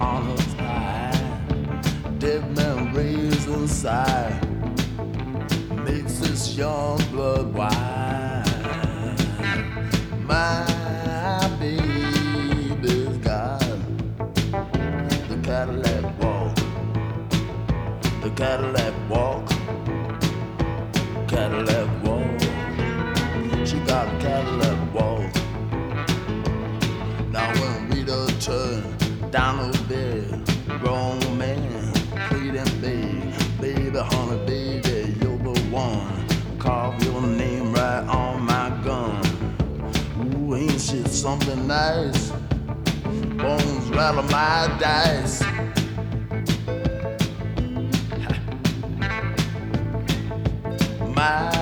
on a fire. Dead man raised inside makes this young blood wild. something nice. Bones rattle my dice. my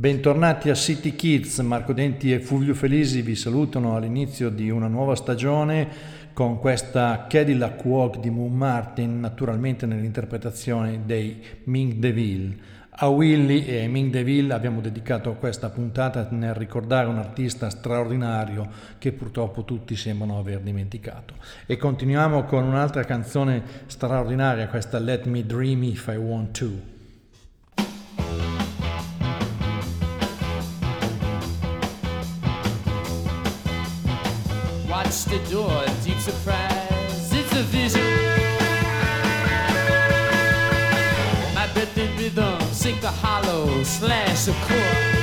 Bentornati a City Kids, Marco Denti e Fulvio Felisi vi salutano all'inizio di una nuova stagione con questa Cadillac Walk di Moon Martin, naturalmente nell'interpretazione dei Ming DeVille. A Willy e Ming DeVille abbiamo dedicato questa puntata nel ricordare un artista straordinario che purtroppo tutti sembrano aver dimenticato. E continuiamo con un'altra canzone straordinaria, questa Let Me Dream If I Want To. Push the door. Deep surprise, it's a vision. My breath and rhythm, sink the hollow, slash a chord.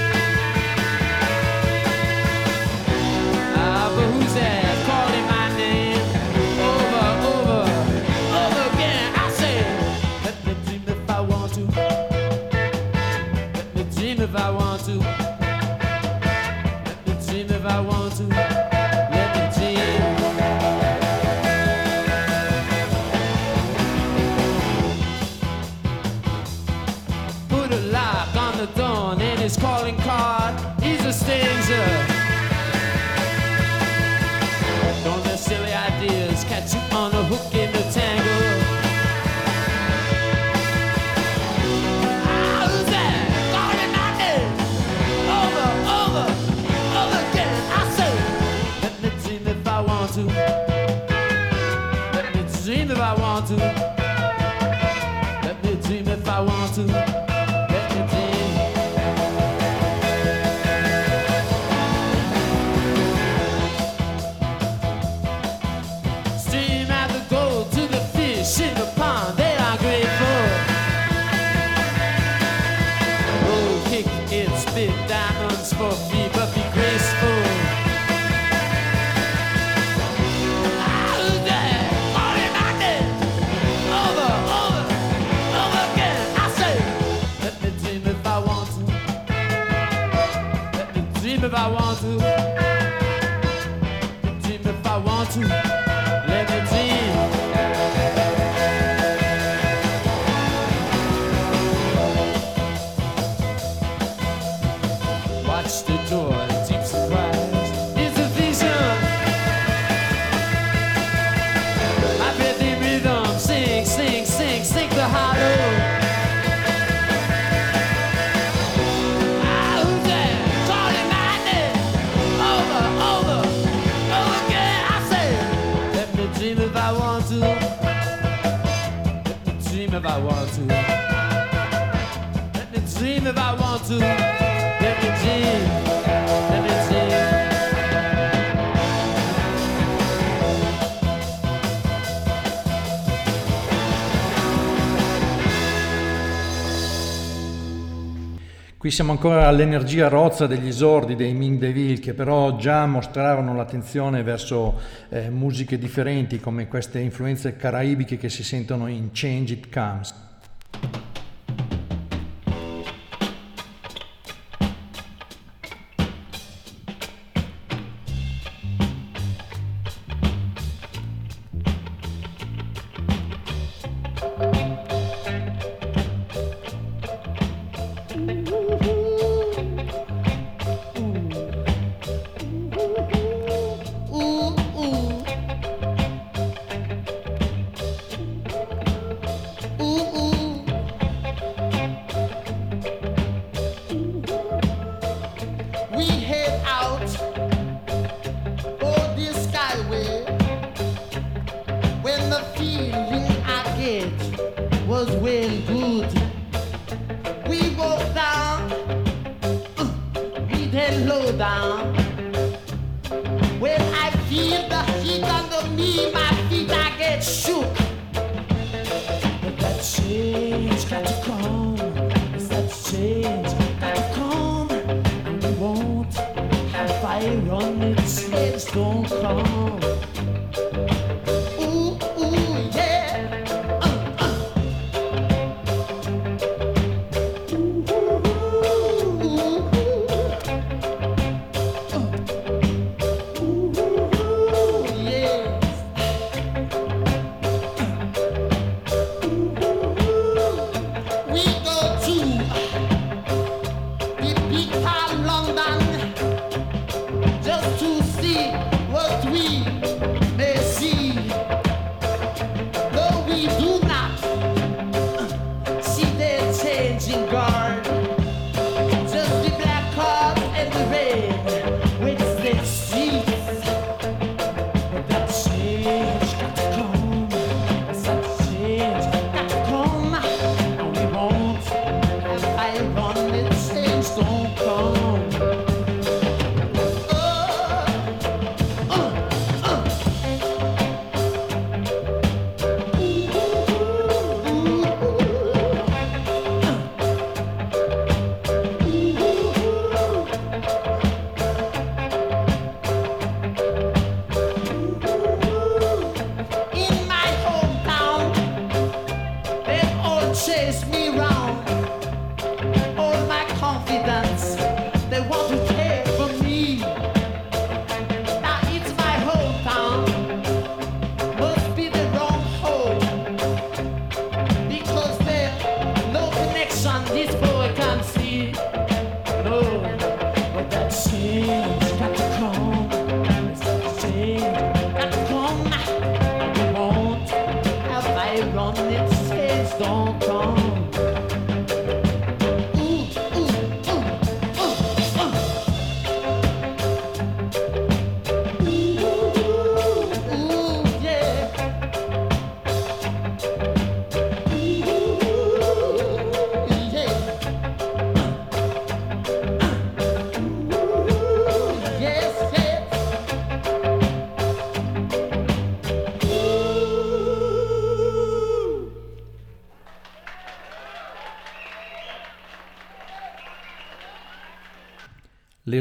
Qui siamo ancora all'energia rozza degli esordi dei Ming Deville che però già mostravano l'attenzione verso eh, musiche differenti come queste influenze caraibiche che si sentono in Change It Comes. things that come and won't have fire on its head.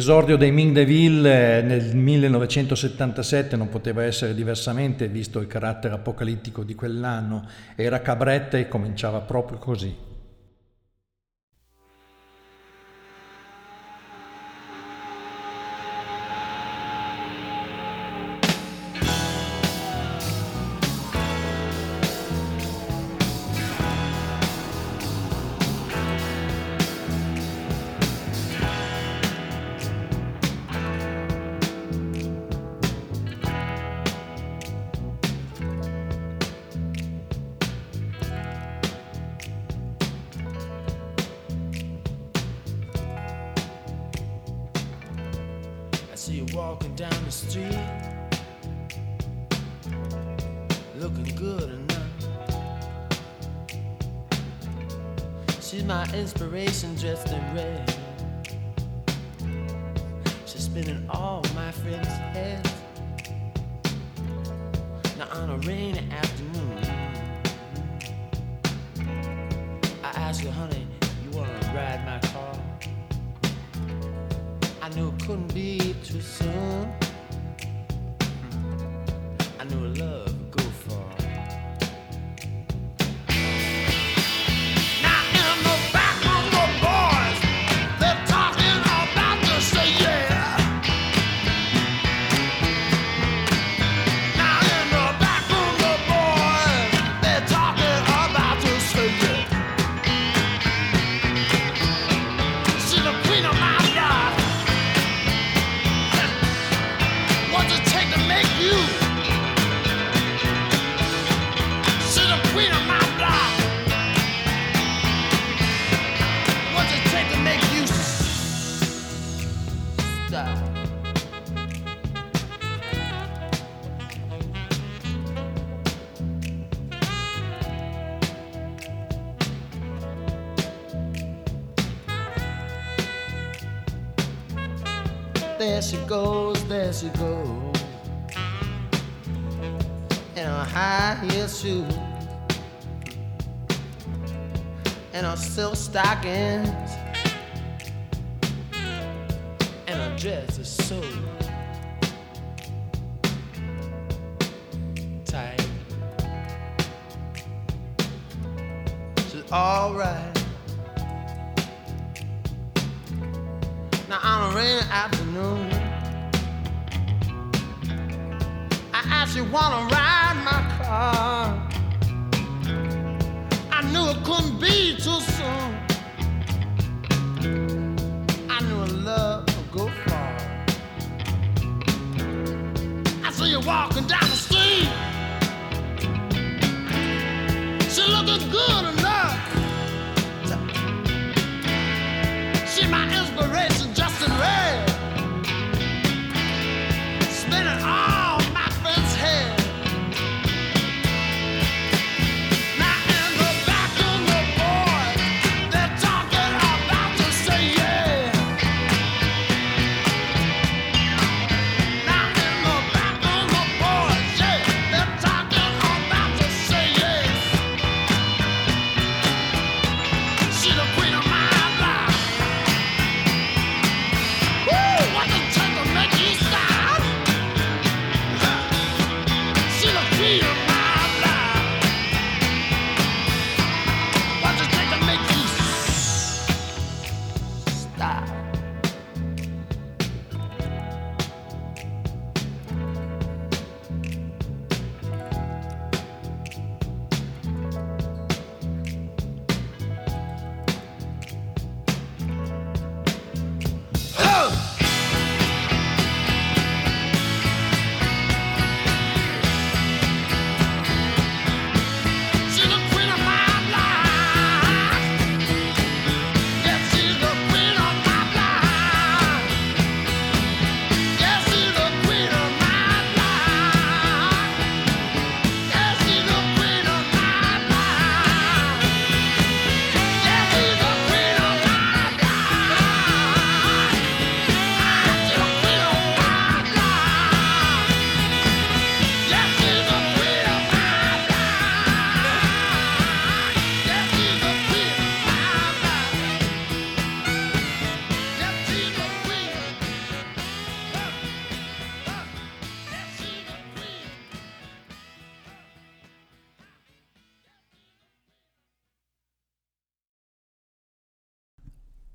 L'esordio dei Ming Deville nel 1977 non poteva essere diversamente, visto il carattere apocalittico di quell'anno. Era cabretta e cominciava proprio così. couldn't be too soon. go in a high heel shoe and a silk stocking.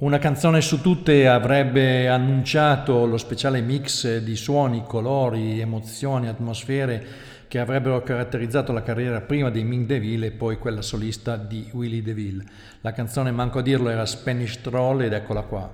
Una canzone su tutte avrebbe annunciato lo speciale mix di suoni, colori, emozioni, atmosfere che avrebbero caratterizzato la carriera prima di Ming DeVille e poi quella solista di Willie DeVille. La canzone, manco a dirlo, era Spanish Troll ed eccola qua.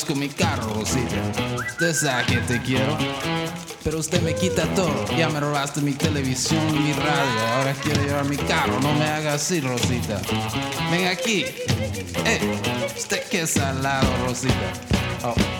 ¿Dónde vas con mi carro, Rosita? Usted sabe que te quiero, pero usted me quita todo. Ya me robaste mi televisión, mi radio, ahora quiere llevar mi carro. No me haga así, Rosita. Ven aquí. Eh, usted que es salado, Rosita. Oh.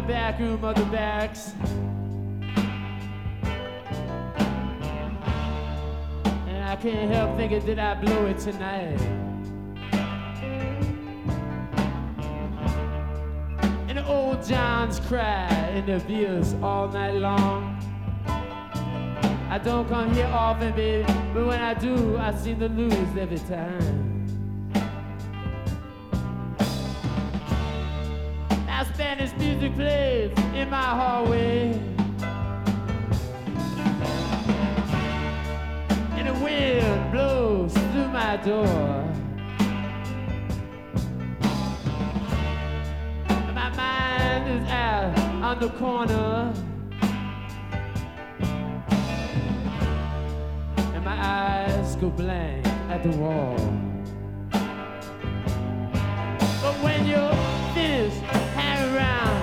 The back room of the barracks. And I can't help thinking, did I blow it tonight? And old Johns cry in their beers all night long. I don't come here often, baby, but when I do, I seem to lose every time. Spanish music plays in my hallway. And the wind blows through my door. And my mind is out on the corner. And my eyes go blank at the wall. But when you're this hang around.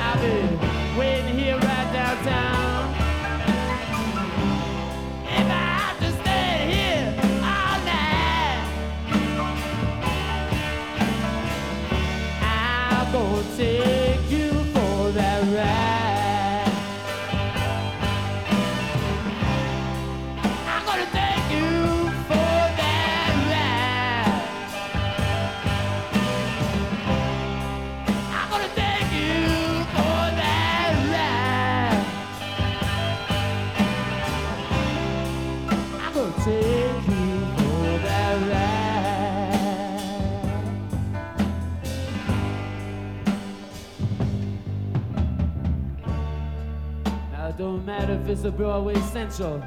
I'll be waiting here right downtown. Don't matter if it's a Broadway Central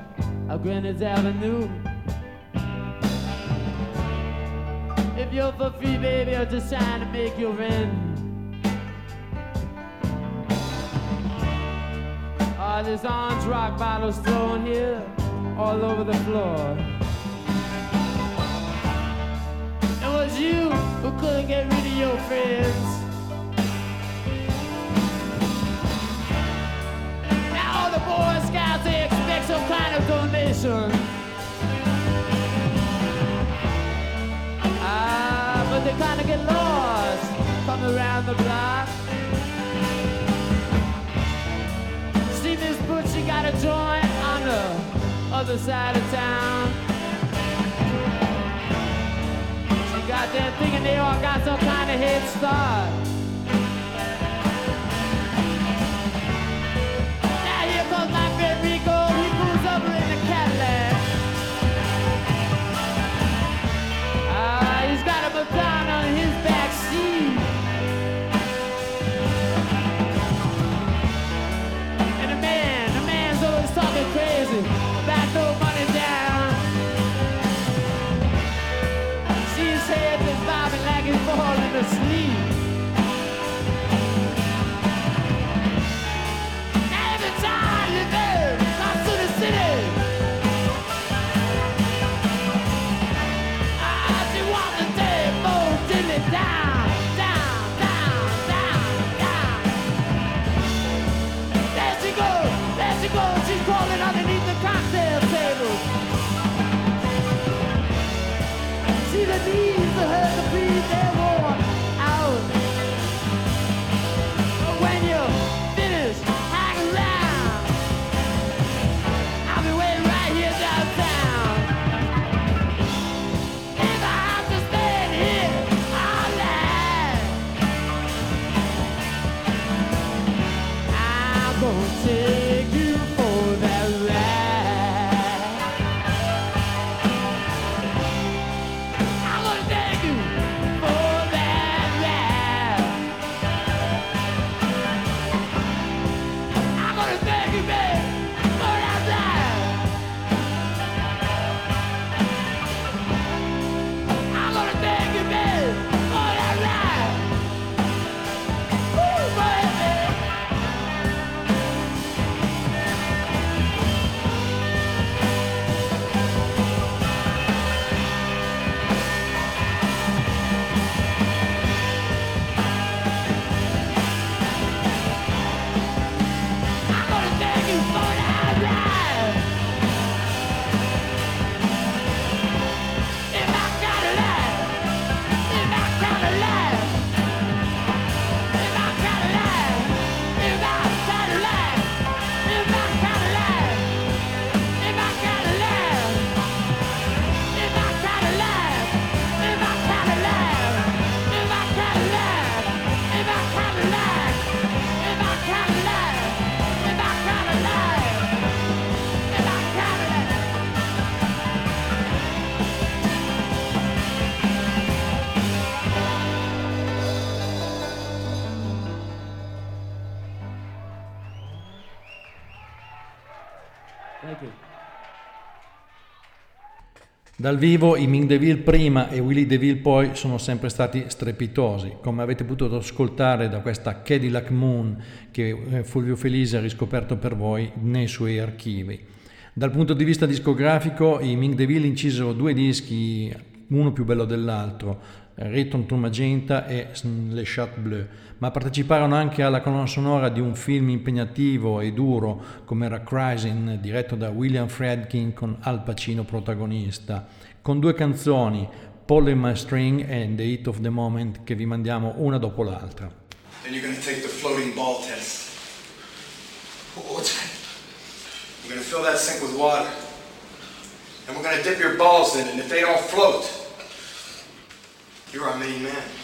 or Greenwich Avenue. If you're for free, baby, I'm just trying to make you rent. All these orange rock bottles thrown here all over the floor. It was you who couldn't get rid of your friends. they expect some kind of donation. Ah, but they kind of get lost. from around the block. See this she got a joint on the other side of town. She got that thinking they all got some kind of head start. the. Dal vivo i Ming DeVille prima e Willie DeVille poi sono sempre stati strepitosi, come avete potuto ascoltare da questa Cadillac Moon che eh, Fulvio Felise ha riscoperto per voi nei suoi archivi. Dal punto di vista discografico i Ming DeVille incisero due dischi, uno più bello dell'altro, Return to Magenta e Le Chat Bleu, ma parteciparono anche alla colonna sonora di un film impegnativo e duro come era Crising, diretto da William Fredkin con Al Pacino protagonista, con due canzoni, Paul and My String e The Heat of the Moment, che vi mandiamo una dopo l'altra. Then you're gonna take the floating ball test. What's that? We're gonna fill that sink with water. And we're gonna dip your balls in and if they don't float, you're our main man.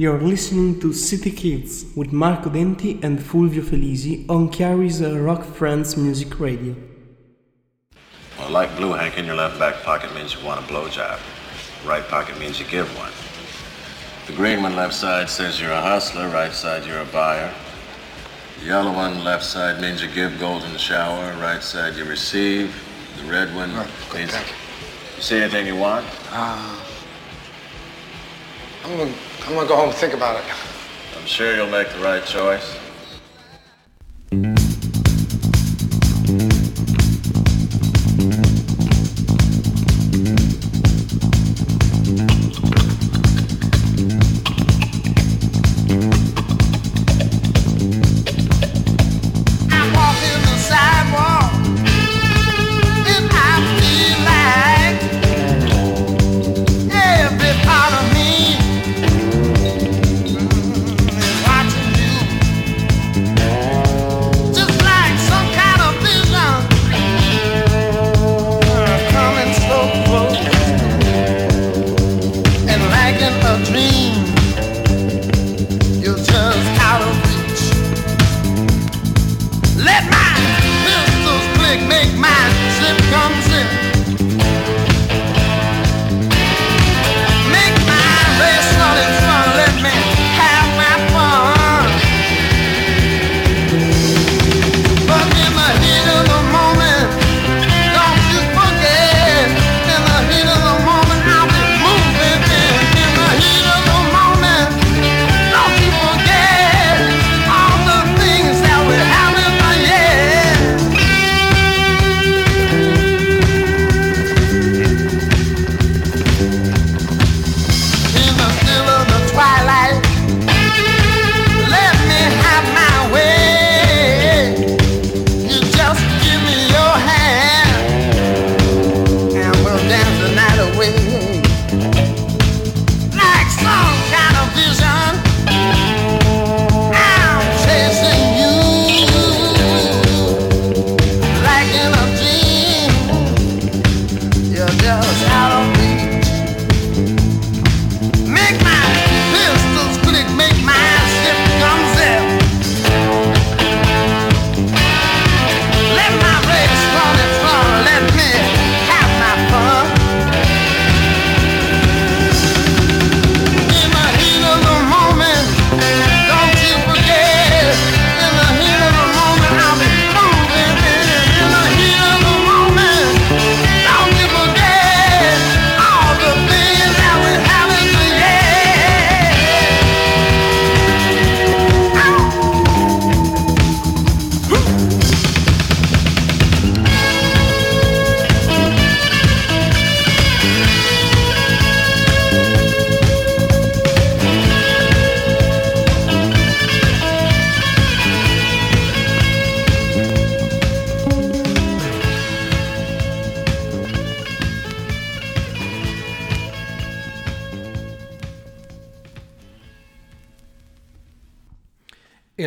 You're listening to City Kids with Marco Denti and Fulvio Felisi on Chiari's uh, Rock Friends Music Radio. Well, like blue hank in your left back pocket means you want a blowjob. Right pocket means you give one. The green one left side says you're a hustler, right side you're a buyer. The yellow one left side means you give golden shower, right side you receive. The red one Right, good, means you. you see anything you want? Uh, I'm gonna, I'm gonna go home and think about it. I'm sure you'll make the right choice.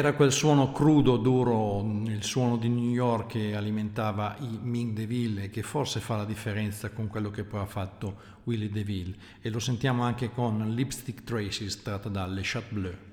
Era quel suono crudo, duro, il suono di New York che alimentava i Ming DeVille e che forse fa la differenza con quello che poi ha fatto Willie DeVille e lo sentiamo anche con Lipstick Traces tratta da Le Chat Bleu.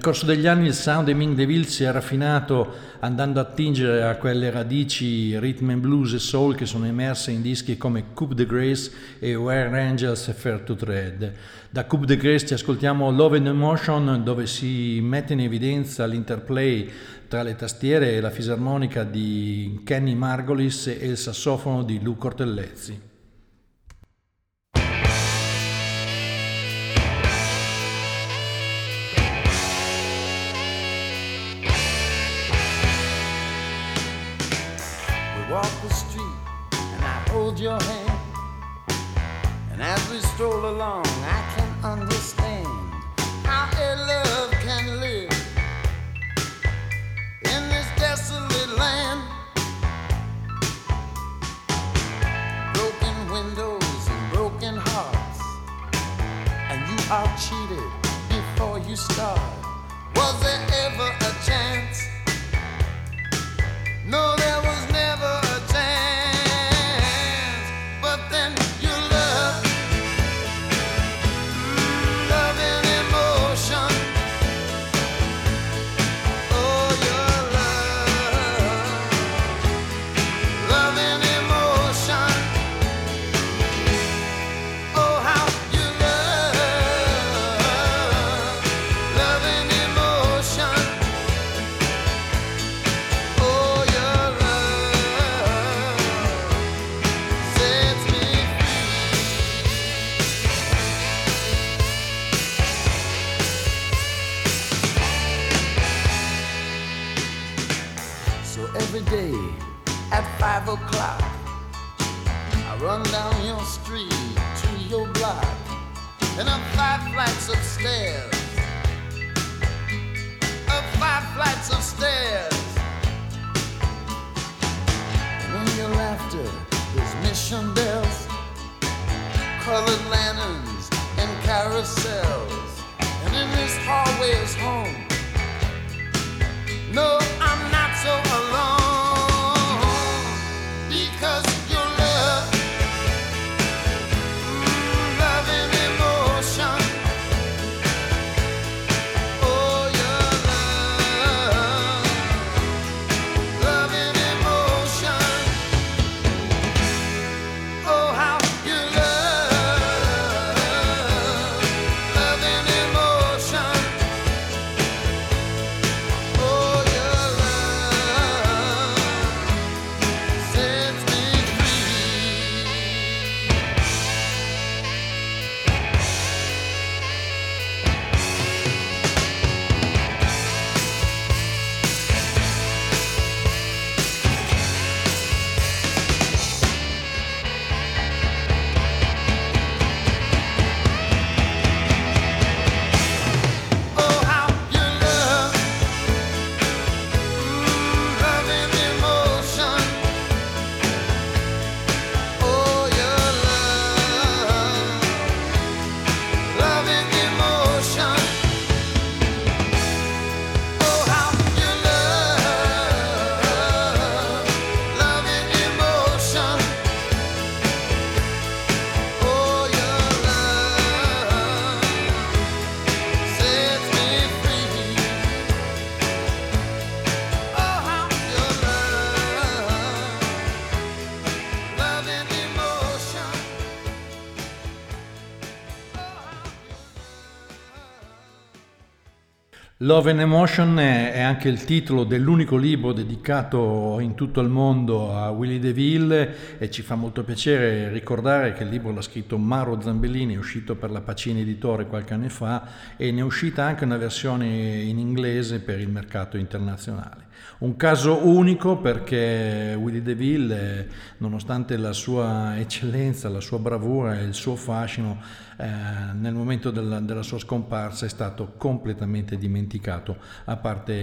Nel corso degli anni il sound di Ming DeVille si è raffinato andando a attingere a quelle radici rhythm and blues e soul che sono emerse in dischi come Coupe de Grace e Where Angels Fair to Tread. Da Coupe de Grace ci ascoltiamo Love and Emotion dove si mette in evidenza l'interplay tra le tastiere e la fisarmonica di Kenny Margolis e il sassofono di Lou Cortellezzi. hold your hand. And as we stroll along, I can understand how a love can live in this desolate land. Broken windows and broken hearts, and you are cheated before you start. Was there ever a chance? Love and Emotion è anche il titolo dell'unico libro dedicato in tutto il mondo a Willy DeVille e ci fa molto piacere ricordare che il libro l'ha scritto Mauro Zambellini, è uscito per la Pacini Editore qualche anno fa e ne è uscita anche una versione in inglese per il mercato internazionale. Un caso unico perché Willy DeVille, nonostante la sua eccellenza, la sua bravura e il suo fascino, eh, nel momento della, della sua scomparsa è stato completamente dimenticato, a parte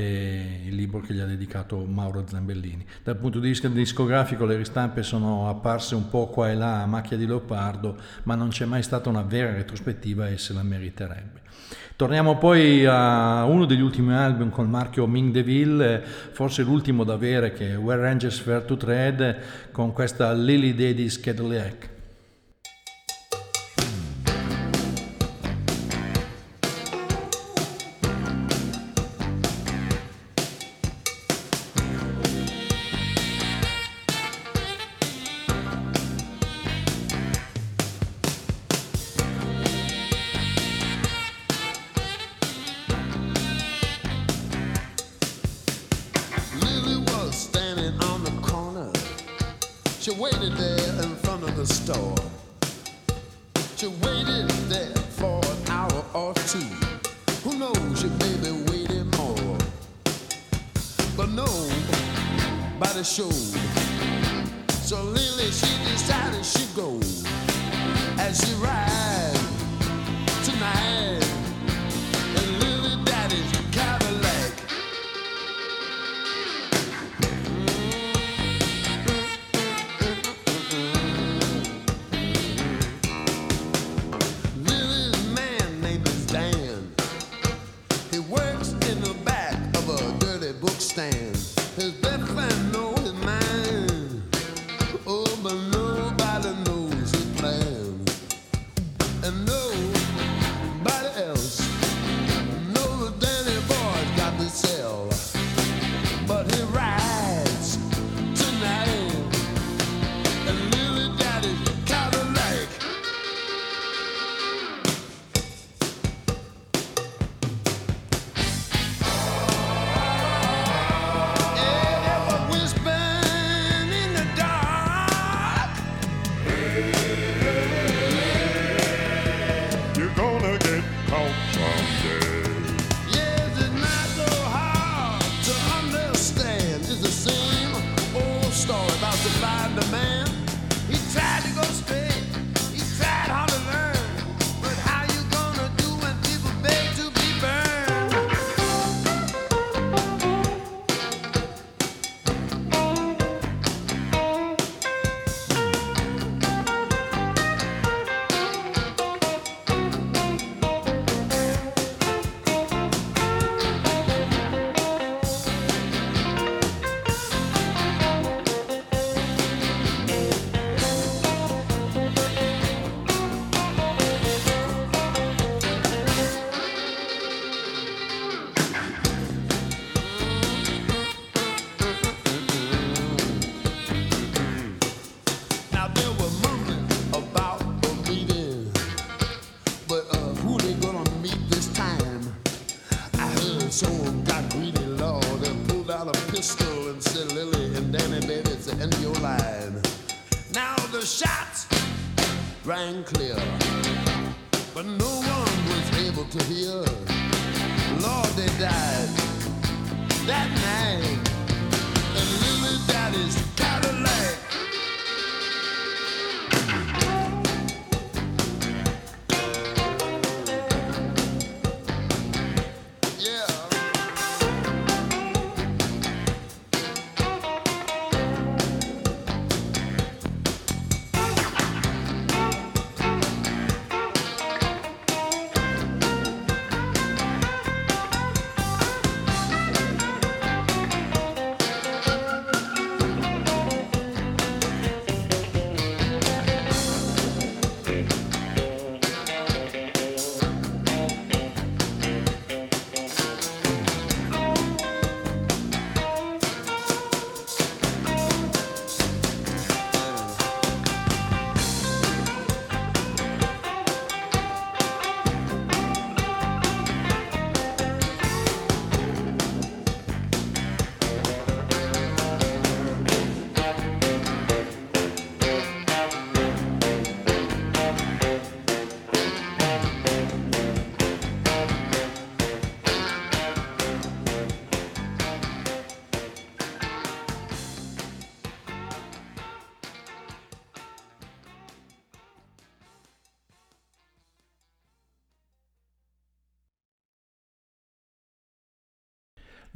il libro che gli ha dedicato Mauro Zambellini. Dal punto di vista discografico le ristampe sono apparse un po' qua e là a macchia di leopardo, ma non c'è mai stata una vera retrospettiva e se la meriterebbe. Torniamo poi a uno degli ultimi album col marchio Ming DeVille, forse l'ultimo da avere che è Where Rangers Fair to Tread con questa Lily Daddy's Cadillac.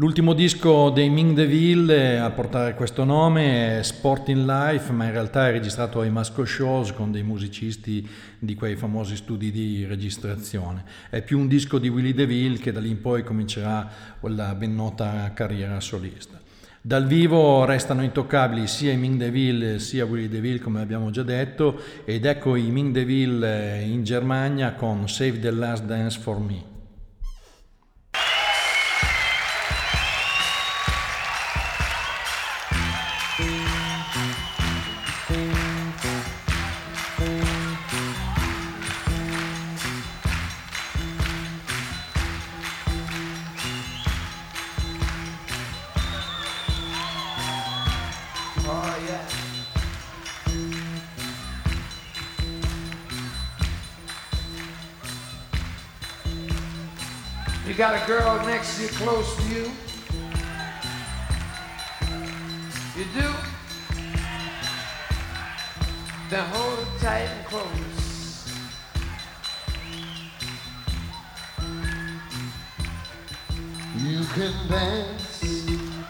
L'ultimo disco dei Ming DeVille a portare questo nome è Sporting Life, ma in realtà è registrato ai Masco Shows con dei musicisti di quei famosi studi di registrazione. È più un disco di Willie DeVille che da lì in poi comincerà la ben nota carriera solista. Dal vivo restano intoccabili sia i Ming DeVille sia Willie DeVille come abbiamo già detto ed ecco i Ming DeVille in Germania con Save the Last Dance for Me. You got a girl next to you, close to you. You do? Then hold her tight and close. You can dance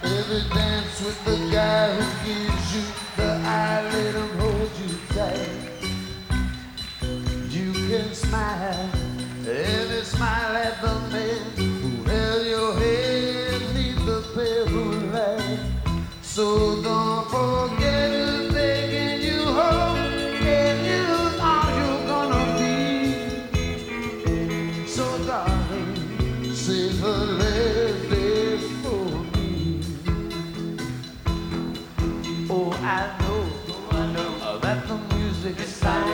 every dance with the guy who gives you the eye, let him hold you tight. You can smile every smile at the to decide.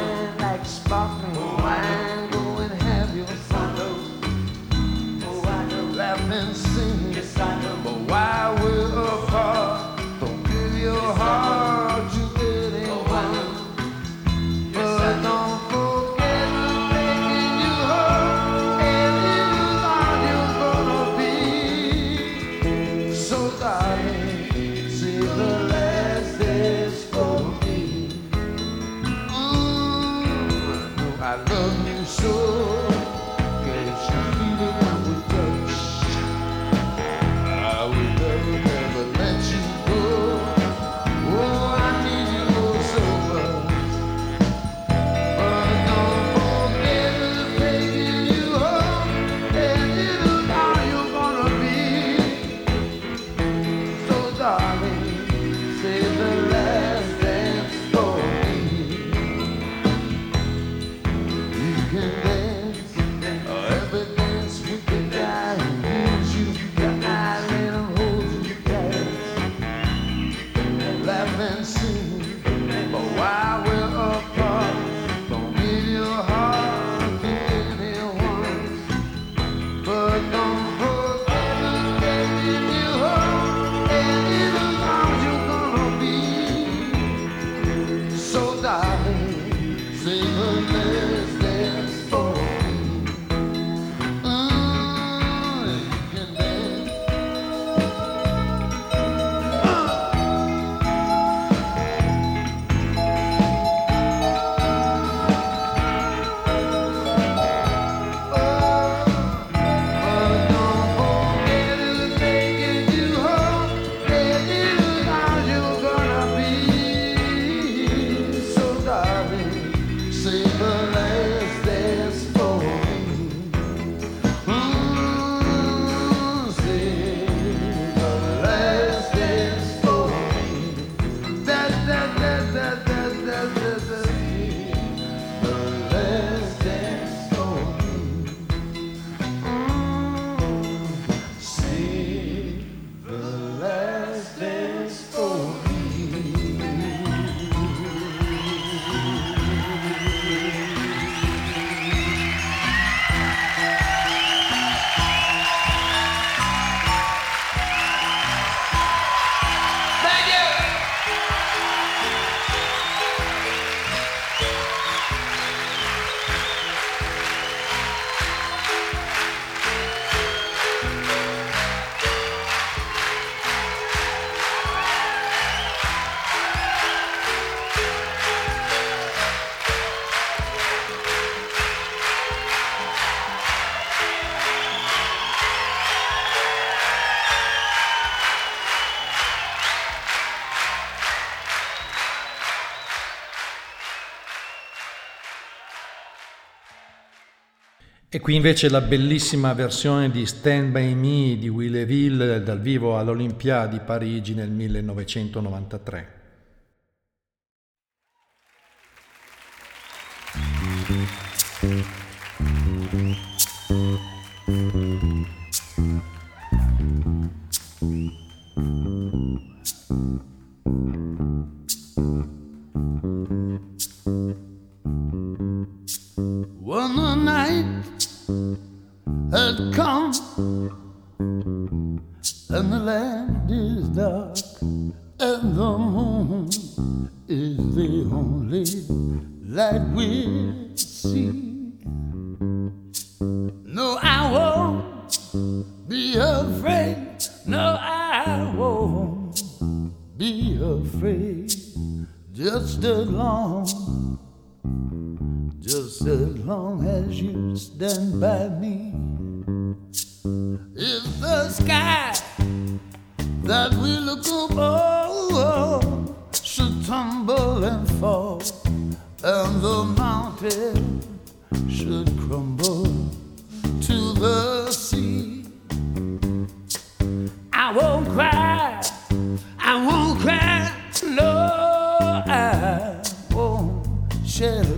E qui invece la bellissima versione di Stand By Me di Willeville dal vivo all'Olympia di Parigi nel 1993.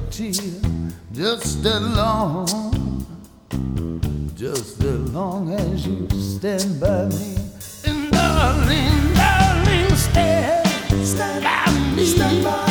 tear just as long, just as long as you stand by me. And darling, darling, stand, stand by me. Stand by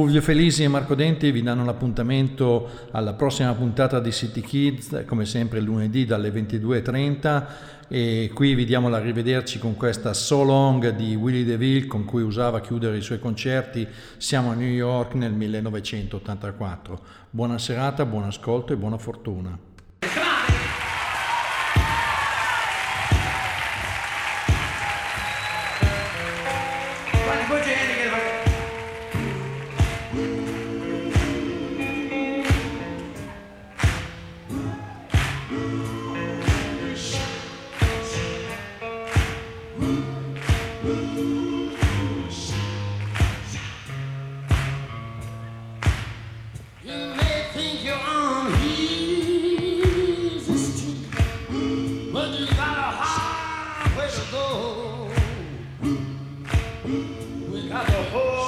Fulvio Felisi e Marco Denti vi danno l'appuntamento alla prossima puntata di City Kids, come sempre lunedì dalle 22.30 e qui vi diamo l'arrivederci con questa So Long di Willie DeVille con cui usava a chiudere i suoi concerti. Siamo a New York nel 1984. Buona serata, buon ascolto e buona fortuna. But you got a highway to go. We got the whole